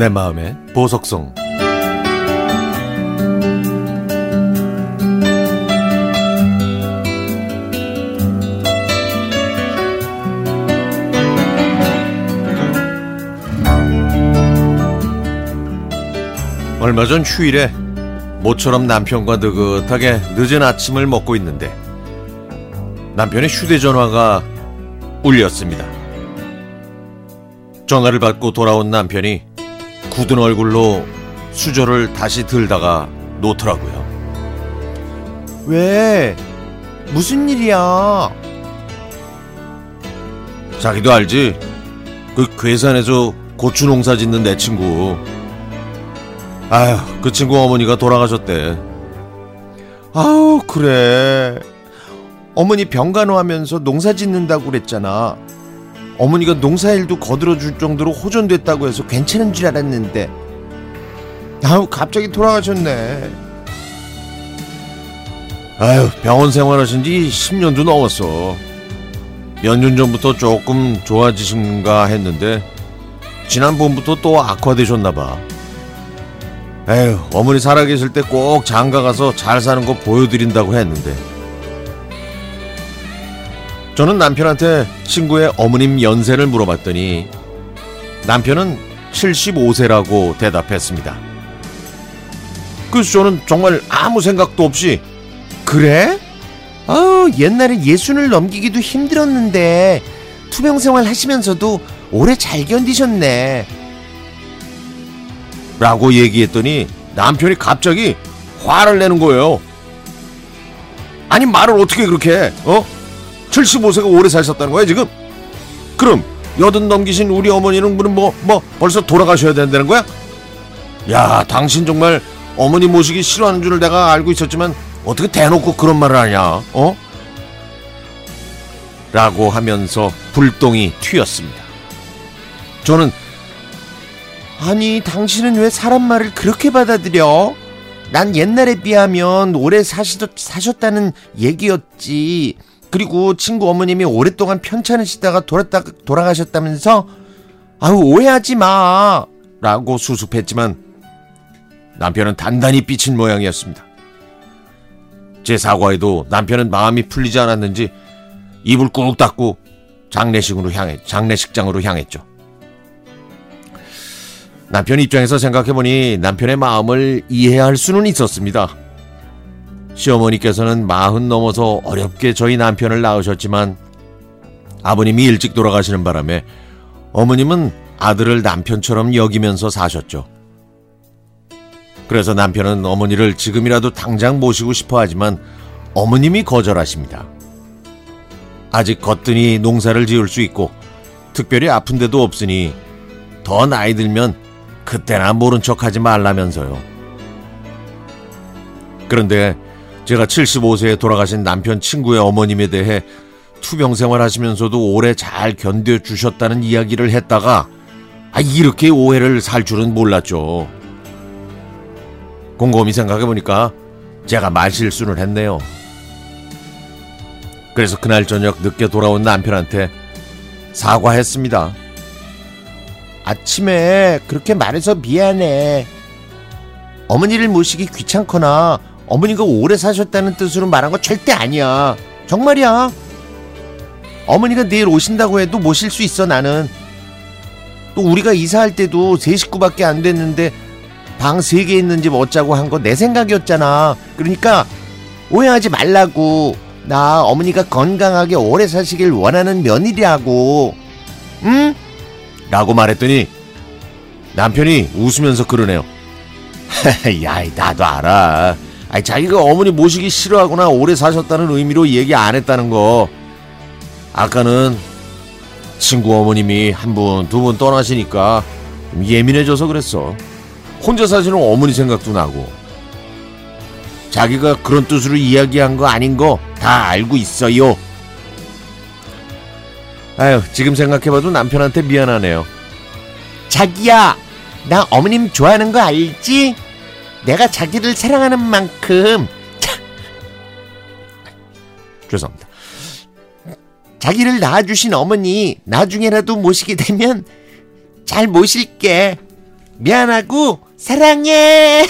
내 마음의 보석성 얼마 전 휴일에 모처럼 남편과 느긋하게 늦은 아침을 먹고 있는데 남편의 휴대전화가 울렸습니다. 전화를 받고 돌아온 남편이 굳은 얼굴로 수저를 다시 들다가 놓더라고요. 왜? 무슨 일이야? 자기도 알지? 그 괴산에서 고추 농사 짓는 내 친구. 아휴, 그 친구 어머니가 돌아가셨대. 아우, 그래. 어머니 병간호 하면서 농사 짓는다고 그랬잖아. 어머니가 농사일도 거들어 줄 정도로 호전됐다고 해서 괜찮은 줄 알았는데. 아우, 갑자기 돌아가셨네. 아휴, 병원 생활하신 지 10년도 넘었어. 몇 년 전부터 조금 좋아지신가 했는데, 지난 봄부터 또 악화되셨나봐. 에휴, 어머니 살아계실 때 꼭 장가 가서 잘 사는 거 보여드린다고 했는데. 저는 남편한테 친구의 어머님 연세를 물어봤더니 남편은 75세라고 대답했습니다. 그래서 저는 정말 아무 생각도 없이 그래? 아우, 옛날에 예순을 넘기기도 힘들었는데, 투병 생활 하시면서도 오래 잘 견디셨네. 라고 얘기했더니 남편이 갑자기 화를 내는 거예요. 아니 말을 어떻게 그렇게 해? 어? 75세가 오래 사셨다는 거야 지금? 그럼 여든 넘기신 우리 어머니는 뭐, 뭐 벌써 돌아가셔야 된다는 거야? 야 당신 정말 어머니 모시기 싫어하는 줄 내가 알고 있었지만 어떻게 대놓고 그런 말을 하냐 어? 라고 하면서 불똥이 튀었습니다. 저는 아니, 당신은 왜 사람 말을 그렇게 받아들여? 난 옛날에 비하면 오래 사시도, 사셨다는 얘기였지. 그리고 친구 어머님이 오랫동안 편찮으시다가 돌았다, 돌아가셨다면서? 아우, 오해하지 마. 라고 수습했지만 남편은 단단히 삐친 모양이었습니다. 제 사과에도 남편은 마음이 풀리지 않았는지 입을 꾹 닫고 장례식으로 향해 장례식장으로 향했죠. 남편 입장에서 생각해보니 남편의 마음을 이해할 수는 있었습니다. 시어머니께서는 마흔 넘어서 어렵게 저희 남편을 낳으셨지만 아버님이 일찍 돌아가시는 바람에 어머님은 아들을 남편처럼 여기면서 사셨죠. 그래서 남편은 어머니를 지금이라도 당장 모시고 싶어 하지만 어머님이 거절하십니다. 아직 거뜬히 농사를 지을 수 있고 특별히 아픈 데도 없으니 더 나이 들면 그때나 모른 척 하지 말라면서요. 그런데 제가 75세에 돌아가신 남편 친구의 어머님에 대해 투병 생활하시면서도 오래 잘 견뎌주셨다는 이야기를 했다가 아, 이렇게 오해를 살 줄은 몰랐죠. 곰곰이 생각해보니까 제가 말실수를 했네요. 그래서 그날 저녁 늦게 돌아온 남편한테 사과했습니다. 아침에 그렇게 말해서 미안해. 어머니를 모시기 귀찮거나 어머니가 오래 사셨다는 뜻으로 말한 거 절대 아니야. 정말이야. 어머니가 내일 오신다고 해도 모실 수 있어 나는. 또 우리가 이사할 때도 세 식구밖에 안 됐는데 방 세 개 있는 집 어짜고 한 거 내 생각이었잖아. 그러니까 오해하지 말라고. 나 어머니가 건강하게 오래 사시길 원하는 며느리라고. 응? 라고 말했더니 남편이 웃으면서 그러네요. 야, 나도 알아. 아니, 자기가 어머니 모시기 싫어하거나 오래 사셨다는 의미로 얘기 안 했다는 거. 아까는 친구 어머님이 한 분, 두 분 떠나시니까 예민해져서 그랬어. 혼자 사시는 어머니 생각도 나고. 자기가 그런 뜻으로 이야기한 거 아닌 거 다 알고 있어요. 아유, 지금 생각해봐도 남편한테 미안하네요. 자기야, 나 어머님 좋아하는 거 알지? 내가 자기를 사랑하는 만큼 죄송합니다. 자기를 낳아주신 어머니 나중에라도 모시게 되면 잘 모실게. 미안하고 사랑해.